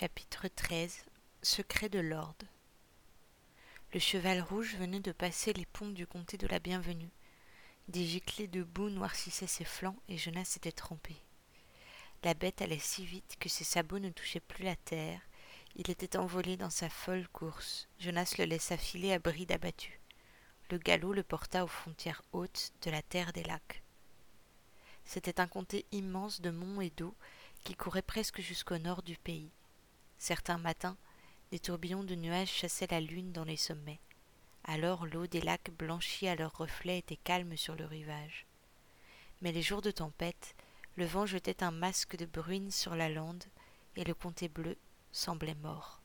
Chapitre 13 Secret de Lord Le cheval rouge venait de passer les ponts du comté de la Bienvenue. Des giclées de boue noircissaient ses flancs et Jonas s'était trempé. La bête allait si vite que ses sabots ne touchaient plus la terre. Il était envolé dans sa folle course. Jonas le laissa filer à bride abattue. Le galop le porta aux frontières hautes de la terre des lacs. C'était un comté immense de monts et d'eau qui courait presque jusqu'au nord du pays. Certains matins, des tourbillons de nuages chassaient la lune dans les sommets. Alors l'eau des lacs blanchie à leurs reflets était calme sur le rivage. Mais les jours de tempête, le vent jetait un masque de bruine sur la lande, et le comté bleu semblait mort.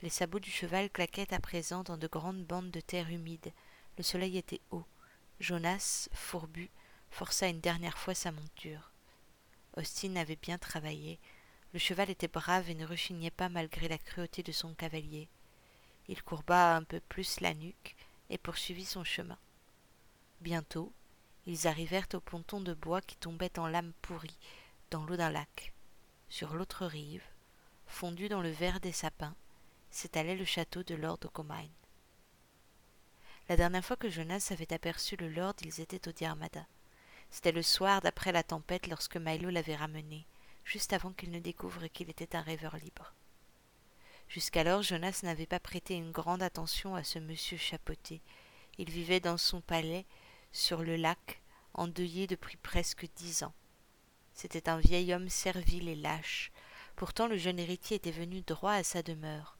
Les sabots du cheval claquaient à présent dans de grandes bandes de terre humide. Le soleil était haut. Jonas, fourbu, força une dernière fois sa monture. Austin avait bien travaillé, le cheval était brave et ne rechignait pas malgré la cruauté de son cavalier. Il courba un peu plus la nuque et poursuivit son chemin. Bientôt, ils arrivèrent au ponton de bois qui tombait en lames pourries dans l'eau d'un lac. Sur l'autre rive, fondu dans le vert des sapins, s'étalait le château de Lord Ocomine. La dernière fois que Jonas avait aperçu le lord, ils étaient au Diarmada. C'était le soir d'après la tempête lorsque Milo l'avait ramené juste avant qu'il ne découvre qu'il était un rêveur libre. Jusqu'alors, Jonas n'avait pas prêté une grande attention à ce monsieur chapeauté. Il vivait dans son palais, sur le lac, endeuillé depuis presque dix ans. C'était un vieil homme servile et lâche. Pourtant, le jeune héritier était venu droit à sa demeure,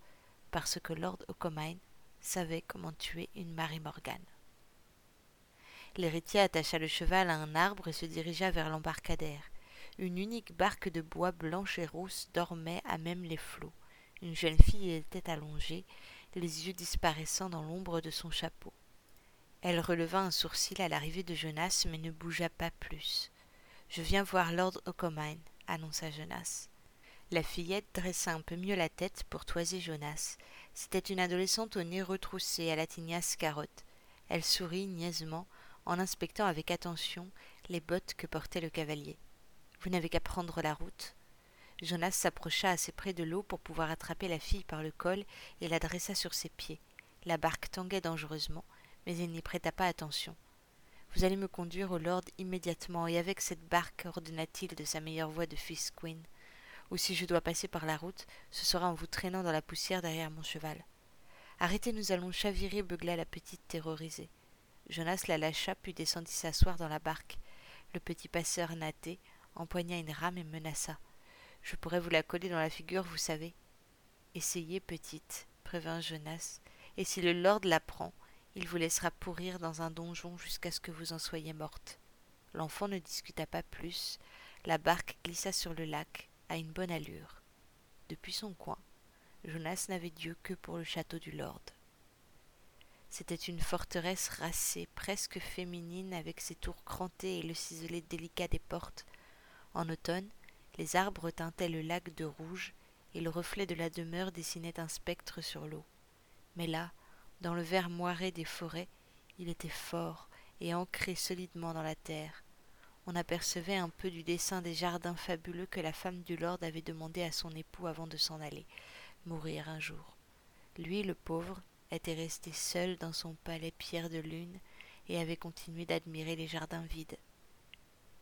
parce que Lord Ocomine savait comment tuer une Marie Morgane. L'héritier attacha le cheval à un arbre et se dirigea vers l'embarcadère. Une unique barque de bois blanche et rousse dormait à même les flots. Une jeune fille était allongée, les yeux disparaissant dans l'ombre de son chapeau. Elle releva un sourcil à l'arrivée de Jonas, mais ne bougea pas plus. Je viens voir Lord Ocomine, annonça Jonas. La fillette dressa un peu mieux la tête pour toiser Jonas. C'était une adolescente au nez retroussé, à la tignasse carotte. Elle sourit niaisement en inspectant avec attention les bottes que portait le cavalier. Vous n'avez qu'à prendre la route. Jonas s'approcha assez près de l'eau pour pouvoir attraper la fille par le col et la dressa sur ses pieds. La barque tanguait dangereusement, mais il n'y prêta pas attention. Vous allez me conduire au lord immédiatement, et avec cette barque, ordonna-t-il de sa meilleure voix de fils Queen. Ou si je dois passer par la route, ce sera en vous traînant dans la poussière derrière mon cheval. Arrêtez, nous allons chavirer, beugla la petite terrorisée. Jonas la lâcha, puis descendit s'asseoir dans la barque. Le petit passeur natté, empoigna une rame et menaça. Je pourrais vous la coller dans la figure, vous savez. Essayez, petite, prévint Jonas, et si le lord la prend, il vous laissera pourrir dans un donjon jusqu'à ce que vous en soyez morte. L'enfant ne discuta pas plus. La barque glissa sur le lac, à une bonne allure. Depuis son coin, Jonas n'avait Dieu que pour le château du lord. C'était une forteresse racée, presque féminine, avec ses tours crantées et le ciselé délicat des portes, en automne, les arbres teintaient le lac de rouge, et le reflet de la demeure dessinait un spectre sur l'eau. Mais là, dans le vert moiré des forêts, il était fort et ancré solidement dans la terre. On apercevait un peu du dessin des jardins fabuleux que la femme du lord avait demandé à son époux avant de s'en aller, mourir un jour. Lui, le pauvre, était resté seul dans son palais pierre de lune et avait continué d'admirer les jardins vides.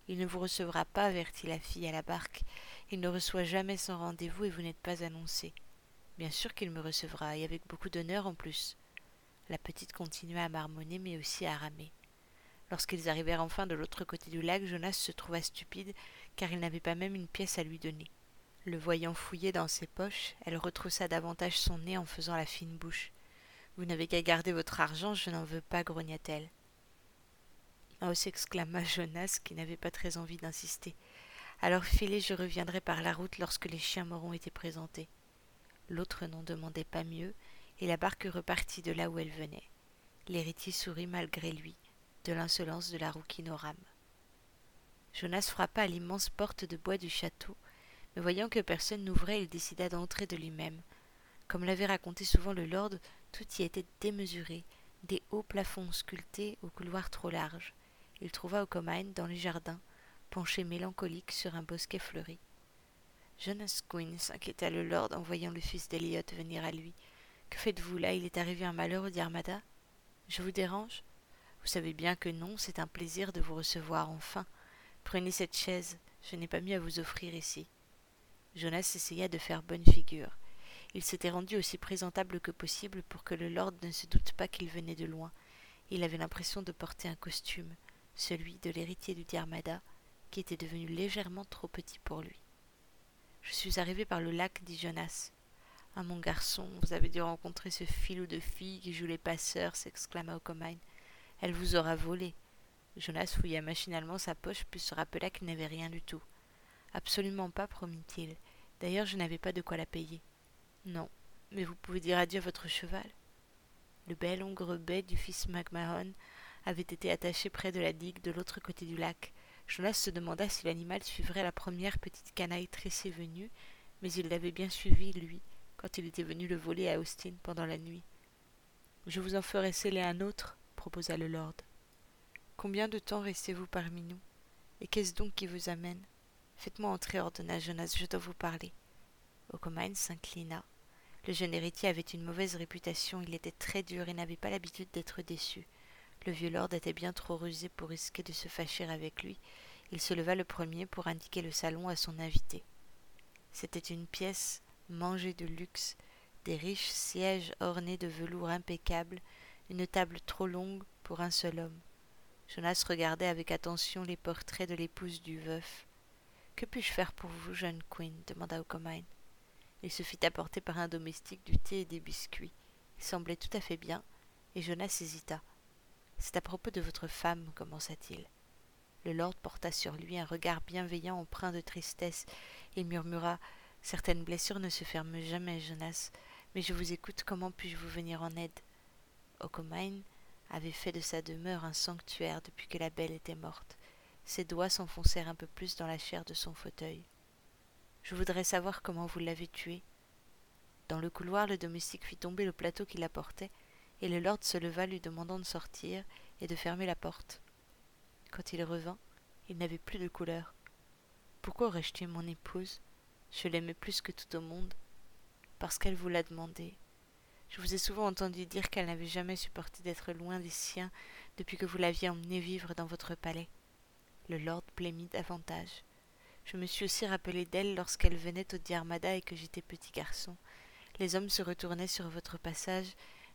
Il ne vous recevra pas, avertit la fille à la barque. Il ne reçoit jamais son rendez-vous et vous n'êtes pas annoncé. Bien sûr qu'il me recevra, et avec beaucoup d'honneur en plus. La petite continua à marmonner, mais aussi à ramer. Lorsqu'ils arrivèrent enfin de l'autre côté du lac, Jonas se trouva stupide, car il n'avait pas même une pièce à lui donner. Le voyant fouiller dans ses poches, elle retroussa davantage son nez en faisant la fine bouche. Vous n'avez qu'à garder votre argent, je n'en veux pas, grogna-t-elle. S'exclama Jonas, qui n'avait pas très envie d'insister. Alors filez, je reviendrai par la route lorsque les chiens m'auront été présentés. L'autre n'en demandait pas mieux, et la barque repartit de là où elle venait. L'héritier sourit malgré lui, de l'insolence de la rouquinorame. Jonas frappa à l'immense porte de bois du château, mais voyant que personne n'ouvrait, il décida d'entrer de lui-même. Comme l'avait raconté souvent le lord, tout y était démesuré, des hauts plafonds sculptés aux couloirs trop larges il trouva Ocomine dans les jardins, penché mélancolique sur un bosquet fleuri. Jonas Quinn s'inquiéta le lord en voyant le fils d'Eliot venir à lui. Que faites-vous là? Il est arrivé un malheur au Je vous dérange? Vous savez bien que non, c'est un plaisir de vous recevoir enfin. Prenez cette chaise, je n'ai pas mieux à vous offrir ici. Jonas essaya de faire bonne figure. Il s'était rendu aussi présentable que possible pour que le lord ne se doute pas qu'il venait de loin. Il avait l'impression de porter un costume, celui de l'héritier du Diarmada, qui était devenu légèrement trop petit pour lui. Je suis arrivé par le lac, dit Jonas. Ah, mon garçon, vous avez dû rencontrer ce filou de fille qui joue les passeurs, s'exclama Okomain. Elle vous aura volé. Jonas fouilla machinalement sa poche, puis se rappela qu'il n'avait rien du tout. Absolument pas, promit-il. D'ailleurs, je n'avais pas de quoi la payer. Non, mais vous pouvez dire adieu à votre cheval. Le bel hongre du fils McMahon avait été attaché près de la digue de l'autre côté du lac. Jonas se demanda si l'animal suivrait la première petite canaille tressée venue, mais il l'avait bien suivi, lui, quand il était venu le voler à Austin pendant la nuit. Je vous en ferai sceller un autre, proposa le lord. Combien de temps restez-vous parmi nous? Et qu'est-ce donc qui vous amène? Faites-moi entrer, ordonna Jonas, je dois vous parler. Okomain s'inclina. Le jeune héritier avait une mauvaise réputation, il était très dur et n'avait pas l'habitude d'être déçu. Le vieux lord était bien trop rusé pour risquer de se fâcher avec lui. Il se leva le premier pour indiquer le salon à son invité. C'était une pièce mangée de luxe, des riches sièges ornés de velours impeccable, une table trop longue pour un seul homme. Jonas regardait avec attention les portraits de l'épouse du veuf. Que puis-je faire pour vous, jeune Queen? demanda Okomain. Il se fit apporter par un domestique du thé et des biscuits. Il semblait tout à fait bien, et Jonas hésita. C'est à propos de votre femme, commença-t-il. Le lord porta sur lui un regard bienveillant empreint de tristesse. et murmura Certaines blessures ne se ferment jamais, Jonas, mais je vous écoute, comment puis-je vous venir en aide? Okomain avait fait de sa demeure un sanctuaire depuis que la belle était morte. Ses doigts s'enfoncèrent un peu plus dans la chair de son fauteuil. Je voudrais savoir comment vous l'avez tuée. Dans le couloir, le domestique fit tomber le plateau qu'il apportait et le lord se leva lui demandant de sortir et de fermer la porte. Quand il revint, il n'avait plus de couleur. Pourquoi aurais-je tué mon épouse? Je l'aimais plus que tout au monde. Parce qu'elle vous l'a demandé. Je vous ai souvent entendu dire qu'elle n'avait jamais supporté d'être loin des siens depuis que vous l'aviez emmenée vivre dans votre palais. Le lord blêmit davantage. Je me suis aussi rappelé d'elle lorsqu'elle venait au Diarmada et que j'étais petit garçon. Les hommes se retournaient sur votre passage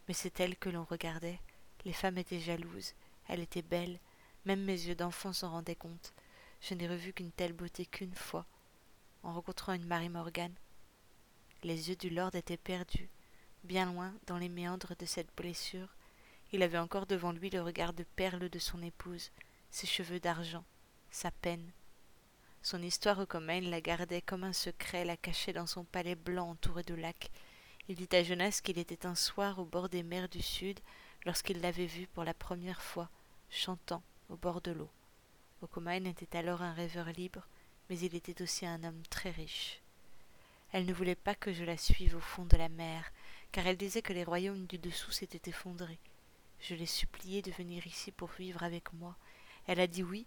mais c'est elle que l'on regardait. Les femmes étaient jalouses. Elle était belle. Même mes yeux d'enfant s'en rendaient compte. Je n'ai revu qu'une telle beauté qu'une fois, en rencontrant une Marie Morgane. Les yeux du lord étaient perdus, bien loin dans les méandres de cette blessure. Il avait encore devant lui le regard de perle de son épouse, ses cheveux d'argent, sa peine. Son histoire au commun la gardait comme un secret, la cachait dans son palais blanc entouré de lacs, il dit à Jonas qu'il était un soir au bord des mers du Sud lorsqu'il l'avait vue pour la première fois, chantant au bord de l'eau. Okomain était alors un rêveur libre, mais il était aussi un homme très riche. Elle ne voulait pas que je la suive au fond de la mer, car elle disait que les royaumes du dessous s'étaient effondrés. Je l'ai suppliée de venir ici pour vivre avec moi. Elle a dit oui,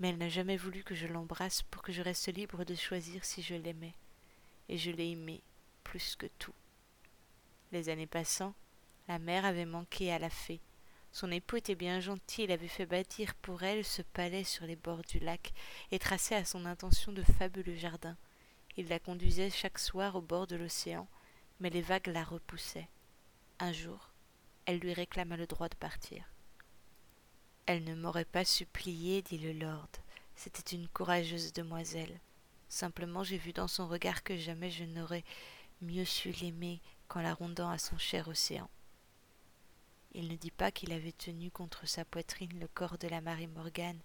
mais elle n'a jamais voulu que je l'embrasse pour que je reste libre de choisir si je l'aimais. Et je l'ai aimée plus que tout. Les années passant, la mère avait manqué à la fée. Son époux était bien gentil, il avait fait bâtir pour elle ce palais sur les bords du lac et tracé à son intention de fabuleux jardins. Il la conduisait chaque soir au bord de l'océan, mais les vagues la repoussaient. Un jour, elle lui réclama le droit de partir. Elle ne m'aurait pas supplié, dit le lord. C'était une courageuse demoiselle. Simplement j'ai vu dans son regard que jamais je n'aurais mieux su l'aimer qu'en la rondant à son cher océan. Il ne dit pas qu'il avait tenu contre sa poitrine le corps de la Marie Morgane,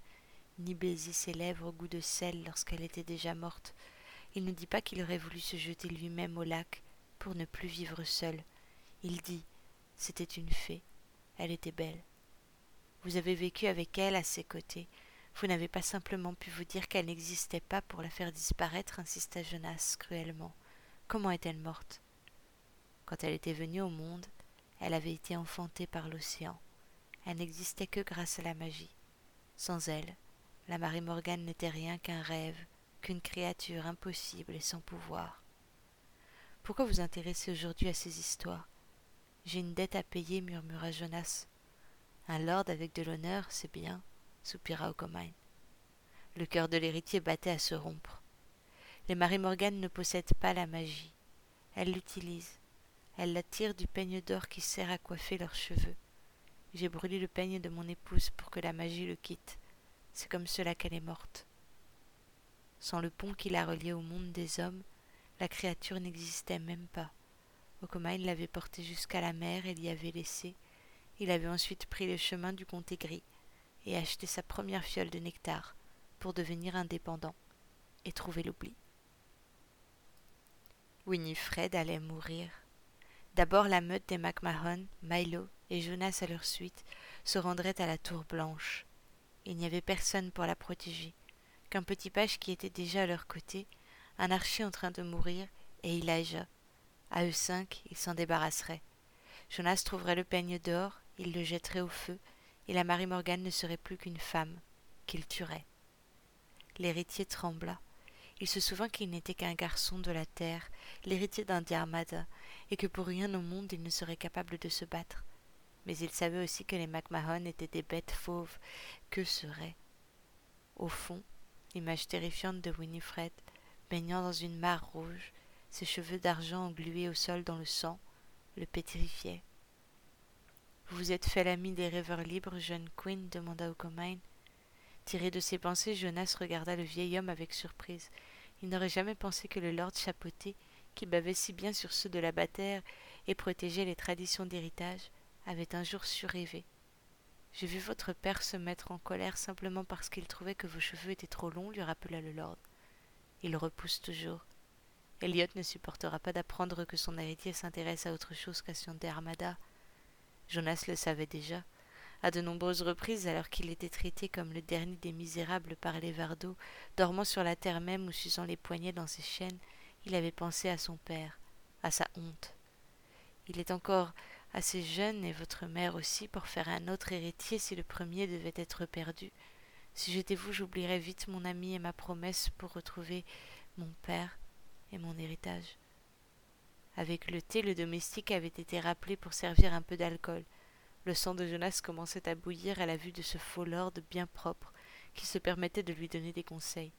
ni baisé ses lèvres au goût de sel lorsqu'elle était déjà morte. Il ne dit pas qu'il aurait voulu se jeter lui-même au lac pour ne plus vivre seul. Il dit c'était une fée, elle était belle. Vous avez vécu avec elle à ses côtés. Vous n'avez pas simplement pu vous dire qu'elle n'existait pas pour la faire disparaître, insista Jonas cruellement. Comment est-elle morte? Quand elle était venue au monde, elle avait été enfantée par l'océan. Elle n'existait que grâce à la magie. Sans elle, la Marie Morgane n'était rien qu'un rêve, qu'une créature impossible et sans pouvoir. Pourquoi vous intéressez aujourd'hui à ces histoires? J'ai une dette à payer, murmura Jonas. Un lord avec de l'honneur, c'est bien, soupira Ocomain. Le cœur de l'héritier battait à se rompre. Les Marie Morgan ne possèdent pas la magie. Elles l'utilisent. Elles la tirent du peigne d'or qui sert à coiffer leurs cheveux. J'ai brûlé le peigne de mon épouse pour que la magie le quitte. C'est comme cela qu'elle est morte. Sans le pont qui la reliait au monde des hommes, la créature n'existait même pas. Okomain l'avait portée jusqu'à la mer et l'y avait laissée. Il avait ensuite pris le chemin du comté gris et acheté sa première fiole de nectar pour devenir indépendant et trouver l'oubli. Winifred allait mourir. D'abord la meute des MacMahon, Milo et Jonas à leur suite se rendraient à la tour blanche. Il n'y avait personne pour la protéger, qu'un petit page qui était déjà à leur côté, un archer en train de mourir, et Elijah. À eux cinq, ils s'en débarrasseraient. Jonas trouverait le peigne d'or, il le jetterait au feu, et la Marie Morgane ne serait plus qu'une femme, qu'il tuerait. L'héritier trembla. Il se souvint qu'il n'était qu'un garçon de la terre, l'héritier d'un Diarmada, et que pour rien au monde il ne serait capable de se battre. Mais il savait aussi que les MacMahon étaient des bêtes fauves. Que seraient Au fond, l'image terrifiante de Winifred, baignant dans une mare rouge, ses cheveux d'argent englués au sol dans le sang, le pétrifiaient. Vous vous êtes fait l'ami des rêveurs libres, jeune Queen demanda Ocomain. Tiré de ses pensées, Jonas regarda le vieil homme avec surprise. Il n'aurait jamais pensé que le lord chapeauté, qui bavait si bien sur ceux de la bataire et protégeait les traditions d'héritage, avait un jour surrêvé. J'ai vu votre père se mettre en colère simplement parce qu'il trouvait que vos cheveux étaient trop longs, lui rappela le lord. Il repousse toujours. Elliot ne supportera pas d'apprendre que son héritier s'intéresse à autre chose qu'à son Armada. Jonas le savait déjà. À de nombreuses reprises, alors qu'il était traité comme le dernier des misérables par les Vardos, dormant sur la terre même ou s'usant les poignets dans ses chaînes, il avait pensé à son père, à sa honte. Il est encore assez jeune, et votre mère aussi, pour faire un autre héritier si le premier devait être perdu. Si j'étais vous, j'oublierais vite mon ami et ma promesse pour retrouver mon père et mon héritage. Avec le thé, le domestique avait été rappelé pour servir un peu d'alcool. Le sang de Jonas commençait à bouillir à la vue de ce faux lord bien propre, qui se permettait de lui donner des conseils.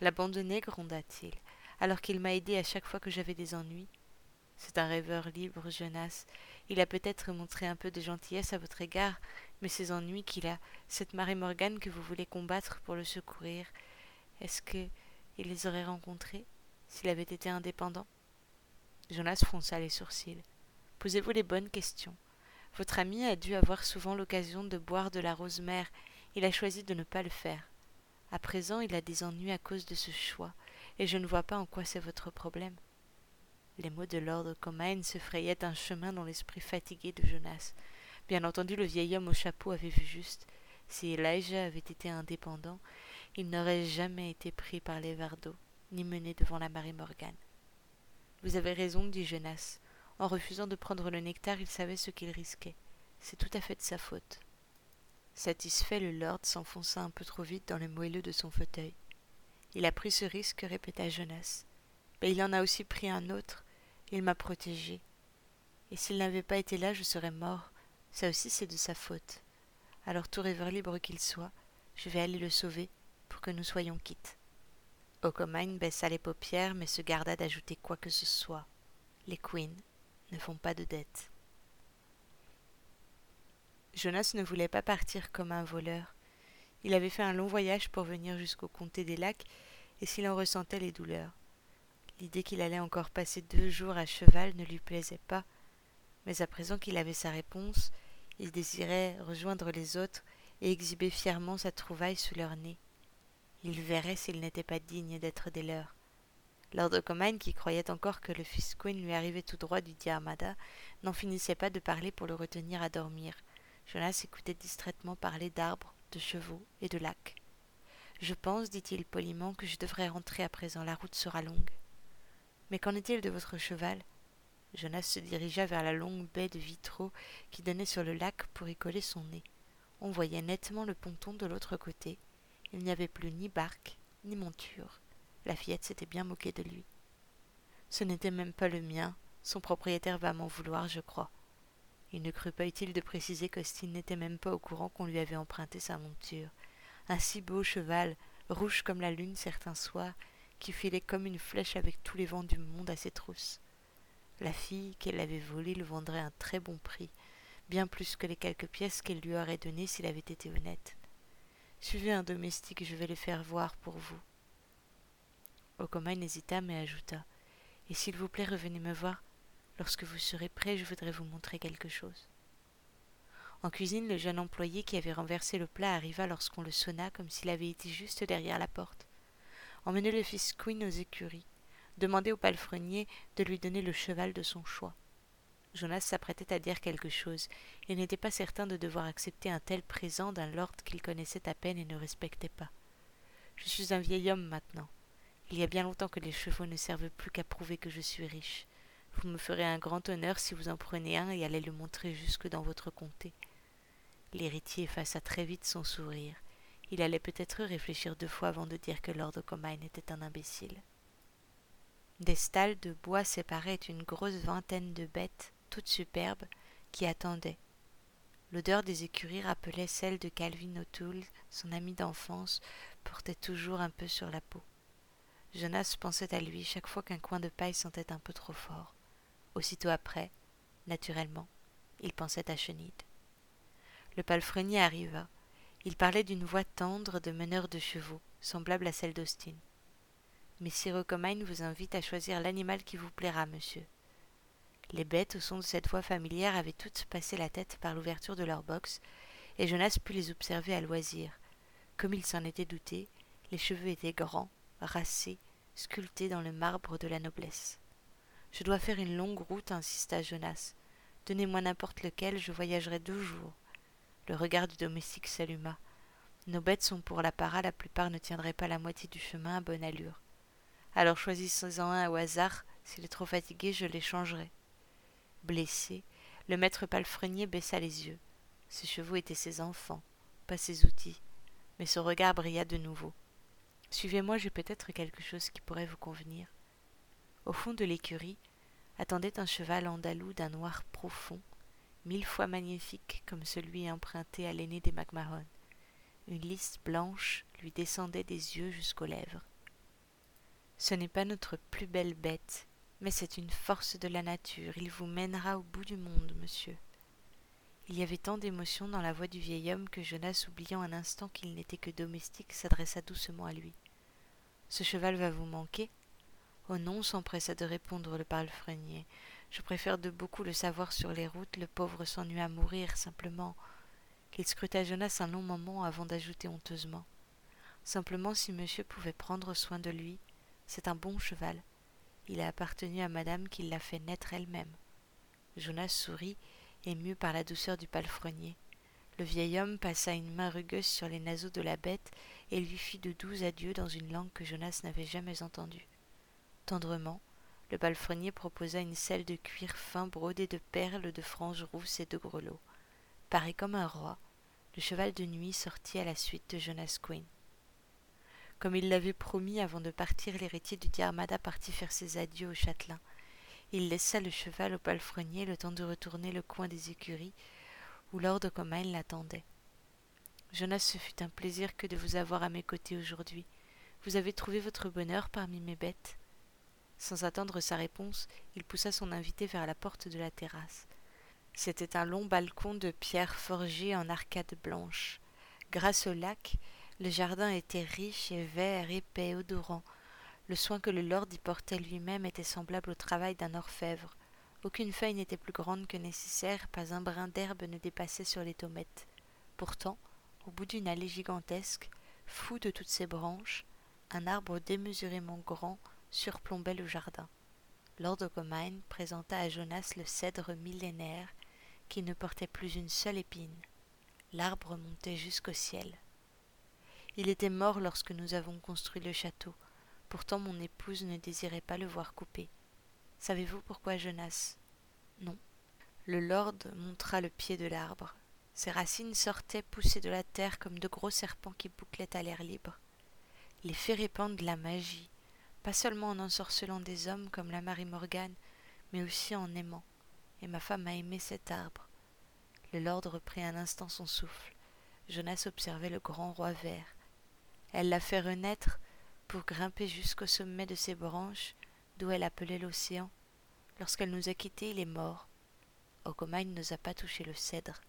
L'abandonner, gronda-t-il, alors qu'il m'a aidé à chaque fois que j'avais des ennuis. C'est un rêveur libre, Jonas. Il a peut-être montré un peu de gentillesse à votre égard, mais ces ennuis qu'il a, cette marée Morgane que vous voulez combattre pour le secourir, est-ce que il les aurait rencontrés s'il avait été indépendant? Jonas fronça les sourcils. Posez-vous les bonnes questions. Votre ami a dû avoir souvent l'occasion de boire de la rose mère. Il a choisi de ne pas le faire. À présent, il a des ennuis à cause de ce choix, et je ne vois pas en quoi c'est votre problème. Les mots de Lord Comain se frayaient un chemin dans l'esprit fatigué de Jonas. Bien entendu, le vieil homme au chapeau avait vu juste. Si Elijah avait été indépendant, il n'aurait jamais été pris par les Vardos, ni mené devant la marée Morgane. Vous avez raison, dit Jonas. En refusant de prendre le nectar, il savait ce qu'il risquait. C'est tout à fait de sa faute. Satisfait, le lord s'enfonça un peu trop vite dans le moelleux de son fauteuil. Il a pris ce risque, répéta Jonas. Mais il en a aussi pris un autre. Il m'a protégé. Et s'il n'avait pas été là, je serais mort. Ça aussi, c'est de sa faute. Alors, tout rêveur libre qu'il soit, je vais aller le sauver pour que nous soyons quittes. Ocomain baissa les paupières, mais se garda d'ajouter quoi que ce soit. Les queens ne font pas de dettes. Jonas ne voulait pas partir comme un voleur. Il avait fait un long voyage pour venir jusqu'au comté des lacs, et s'il en ressentait les douleurs. L'idée qu'il allait encore passer deux jours à cheval ne lui plaisait pas, mais à présent qu'il avait sa réponse, il désirait rejoindre les autres et exhiber fièrement sa trouvaille sous leur nez. Il verrait s'il n'était pas digne d'être des leurs. Lord Ocomain, qui croyait encore que le fils Queen lui arrivait tout droit du Diarmada, n'en finissait pas de parler pour le retenir à dormir. Jonas écoutait distraitement parler d'arbres, de chevaux et de lacs. Je pense, dit-il poliment, que je devrais rentrer à présent, la route sera longue. Mais qu'en est-il de votre cheval? Jonas se dirigea vers la longue baie de vitraux qui donnait sur le lac pour y coller son nez. On voyait nettement le ponton de l'autre côté. Il n'y avait plus ni barque, ni monture. La fillette s'était bien moquée de lui. Ce n'était même pas le mien. Son propriétaire va m'en vouloir, je crois. Il ne crut pas utile de préciser qu'Austin n'était même pas au courant qu'on lui avait emprunté sa monture. Un si beau cheval, rouge comme la lune certains soirs, qui filait comme une flèche avec tous les vents du monde à ses trousses. La fille qu'elle avait volé le vendrait à un très bon prix, bien plus que les quelques pièces qu'elle lui aurait données s'il avait été honnête. Suivez un domestique, je vais le faire voir pour vous. Okomain hésita mais ajouta Et s'il vous plaît, revenez me voir. Lorsque vous serez prêt, je voudrais vous montrer quelque chose. En cuisine, le jeune employé qui avait renversé le plat arriva lorsqu'on le sonna comme s'il avait été juste derrière la porte. Emmenez le fils Queen aux écuries. Demandez au palefrenier de lui donner le cheval de son choix. Jonas s'apprêtait à dire quelque chose. Il n'était pas certain de devoir accepter un tel présent d'un lord qu'il connaissait à peine et ne respectait pas. Je suis un vieil homme maintenant. Il y a bien longtemps que les chevaux ne servent plus qu'à prouver que je suis riche. Vous me ferez un grand honneur si vous en prenez un et allez le montrer jusque dans votre comté. L'héritier effaça très vite son sourire. Il allait peut-être réfléchir deux fois avant de dire que Lord Comine était un imbécile. Des stalles de bois séparaient une grosse vingtaine de bêtes, toutes superbes, qui attendaient. L'odeur des écuries rappelait celle de Calvin O'Toole, son ami d'enfance, portait toujours un peu sur la peau. Jonas pensait à lui chaque fois qu'un coin de paille sentait un peu trop fort. Aussitôt après, naturellement, il pensait à Chenide. Le palefrenier arriva. Il parlait d'une voix tendre de meneur de chevaux, semblable à celle d'Austin. Messire Ocomain vous invite à choisir l'animal qui vous plaira, monsieur. Les bêtes, au son de cette voix familière, avaient toutes passé la tête par l'ouverture de leur box, et Jonas put les observer à loisir. Comme il s'en était douté, les cheveux étaient grands, racés, sculptés dans le marbre de la noblesse. Je dois faire une longue route, insista Jonas. Donnez-moi n'importe lequel, je voyagerai deux jours. Le regard du domestique s'alluma. Nos bêtes sont pour la para, la plupart ne tiendraient pas la moitié du chemin à bonne allure. Alors choisissez-en un au hasard, s'il est trop fatigué, je l'échangerai. Blessé, le maître palefrenier baissa les yeux. Ses chevaux étaient ses enfants, pas ses outils, mais son regard brilla de nouveau. Suivez-moi, j'ai peut-être quelque chose qui pourrait vous convenir. Au fond de l'écurie attendait un cheval andalou d'un noir profond, mille fois magnifique comme celui emprunté à l'aîné des MacMahon. Une liste blanche lui descendait des yeux jusqu'aux lèvres. Ce n'est pas notre plus belle bête, mais c'est une force de la nature. Il vous mènera au bout du monde, monsieur. Il y avait tant d'émotion dans la voix du vieil homme que Jonas, oubliant un instant qu'il n'était que domestique, s'adressa doucement à lui. Ce cheval va vous manquer Oh non, s'empressa de répondre le palefrenier. Je préfère de beaucoup le savoir sur les routes, le pauvre s'ennuie à mourir, simplement. Il scruta Jonas un long moment avant d'ajouter honteusement. Simplement si monsieur pouvait prendre soin de lui, c'est un bon cheval. Il a appartenu à madame qui l'a fait naître elle-même. Jonas sourit, ému par la douceur du palefrenier. Le vieil homme passa une main rugueuse sur les naseaux de la bête et lui fit de doux adieux dans une langue que Jonas n'avait jamais entendue. Tendrement, le palefrenier proposa une selle de cuir fin brodée de perles, de franges rousses et de grelots. Paré comme un roi, le cheval de nuit sortit à la suite de Jonas Quinn. Comme il l'avait promis avant de partir, l'héritier du Diarmada partit faire ses adieux au châtelain. Il laissa le cheval au palefrenier le temps de retourner le coin des écuries où Lord Comyn l'attendait. Jonas, ce fut un plaisir que de vous avoir à mes côtés aujourd'hui. Vous avez trouvé votre bonheur parmi mes bêtes. Sans attendre sa réponse, il poussa son invité vers la porte de la terrasse. C'était un long balcon de pierre forgée en arcade blanche. Grâce au lac, le jardin était riche et vert, épais, odorant. Le soin que le lord y portait lui-même était semblable au travail d'un orfèvre. Aucune feuille n'était plus grande que nécessaire, pas un brin d'herbe ne dépassait sur les tomettes. Pourtant, au bout d'une allée gigantesque, fou de toutes ses branches, un arbre démesurément grand surplombait le jardin. Lord Ocommine présenta à Jonas le cèdre millénaire qui ne portait plus une seule épine. L'arbre montait jusqu'au ciel. Il était mort lorsque nous avons construit le château. Pourtant mon épouse ne désirait pas le voir coupé. Savez-vous pourquoi, Jonas? Non. Le lord montra le pied de l'arbre. Ses racines sortaient poussées de la terre comme de gros serpents qui bouclaient à l'air libre. Les fées répandent la magie, pas seulement en ensorcelant des hommes comme la Marie Morgane, mais aussi en aimant. Et ma femme a aimé cet arbre. Le lord reprit un instant son souffle. Jonas observait le grand roi vert. Elle l'a fait renaître pour grimper jusqu'au sommet de ses branches, d'où elle appelait l'océan. Lorsqu'elle nous a quittés, il est mort. Okomaï n'osa pas toucher le cèdre.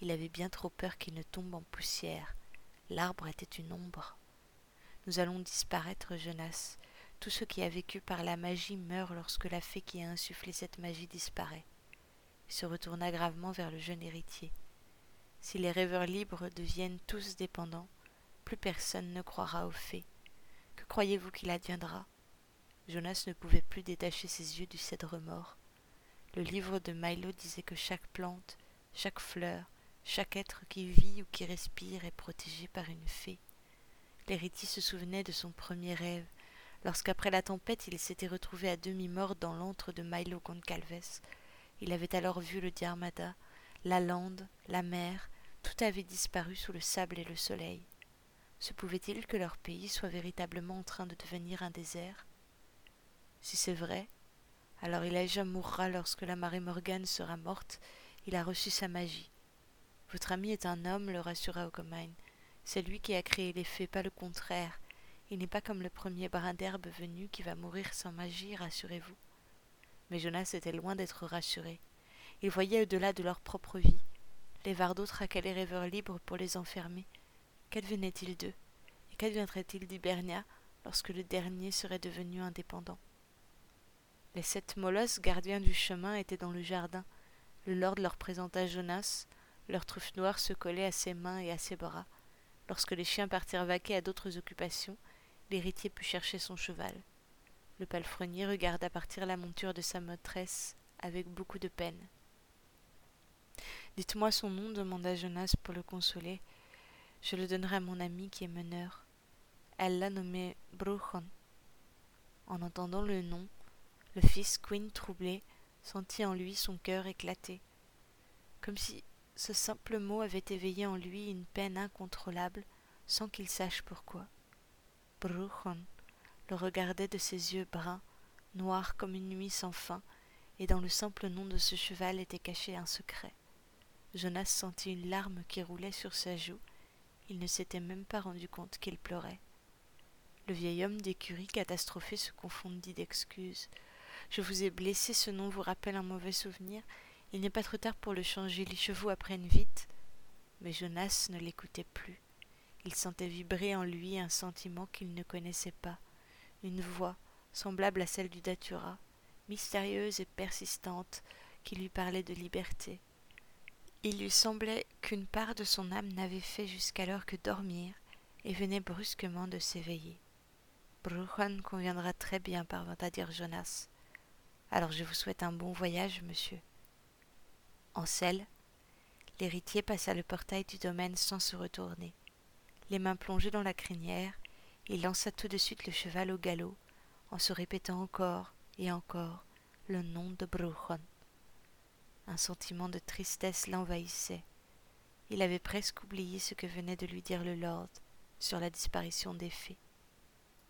Il avait bien trop peur qu'il ne tombe en poussière. L'arbre était une ombre. Nous allons disparaître, Jonas. Tout ce qui a vécu par la magie meurt lorsque la fée qui a insufflé cette magie disparaît. Il se retourna gravement vers le jeune héritier. Si les rêveurs libres deviennent tous dépendants, plus personne ne croira aux fées. Que croyez-vous qu'il adviendra? Jonas ne pouvait plus détacher ses yeux du cèdre mort. Le livre de Milo disait que chaque plante, chaque fleur, chaque être qui vit ou qui respire est protégé par une fée. L'héritier se souvenait de son premier rêve, lorsqu'après la tempête il s'était retrouvé à demi-mort dans l'antre de Milo Goncalves. Il avait alors vu le Diarmada, la lande, la mer, tout avait disparu sous le sable et le soleil. Se pouvait-il que leur pays soit véritablement en train de devenir un désert? Si c'est vrai, alors Elijah mourra lorsque la marée Morgane sera morte, il a reçu sa magie. Votre ami est un homme, le rassura Okomain. C'est lui qui a créé les fées, pas le contraire. Il n'est pas comme le premier brin d'herbe venu qui va mourir sans magie, rassurez-vous. Mais Jonas était loin d'être rassuré. Il voyait au-delà de leur propre vie. Les Vardos traquaient les rêveurs libres pour les enfermer. Qu'advenait-il d'eux? Et qu'adviendrait-il d'Hibernia lorsque le dernier serait devenu indépendant? Les sept molosses, gardiens du chemin, étaient dans le jardin. Le lord leur présenta Jonas. Leur truffe noire se collait à ses mains et à ses bras. Lorsque les chiens partirent vaquer à d'autres occupations, l'héritier put chercher son cheval. Le palefrenier regarda partir la monture de sa maîtresse avec beaucoup de peine. Dites-moi son nom, demanda Jonas pour le consoler. Je le donnerai à mon ami qui est meneur. Elle l'a nommé Bruchon. En entendant le nom, le fils Quinn troublé sentit en lui son cœur éclater, comme si ce simple mot avait éveillé en lui une peine incontrôlable sans qu'il sache pourquoi. Le regardait de ses yeux bruns, noirs comme une nuit sans fin, et dans le simple nom de ce cheval était caché un secret. Jonas sentit une larme qui roulait sur sa joue il ne s'était même pas rendu compte qu'il pleurait. Le vieil homme d'écurie catastrophé se confondit d'excuses. Je vous ai blessé, ce nom vous rappelle un mauvais souvenir. Il n'est pas trop tard pour le changer, les chevaux apprennent vite. Mais Jonas ne l'écoutait plus. Il sentait vibrer en lui un sentiment qu'il ne connaissait pas, une voix, semblable à celle du Datura, mystérieuse et persistante, qui lui parlait de liberté, il lui semblait qu'une part de son âme n'avait fait jusqu'alors que dormir et venait brusquement de s'éveiller. Bruchon conviendra très bien, parvint à dire Jonas. Alors je vous souhaite un bon voyage, monsieur. En selle, l'héritier passa le portail du domaine sans se retourner. Les mains plongées dans la crinière, il lança tout de suite le cheval au galop, en se répétant encore et encore le nom de Bruchon. Un sentiment de tristesse l'envahissait. Il avait presque oublié ce que venait de lui dire le lord sur la disparition des fées.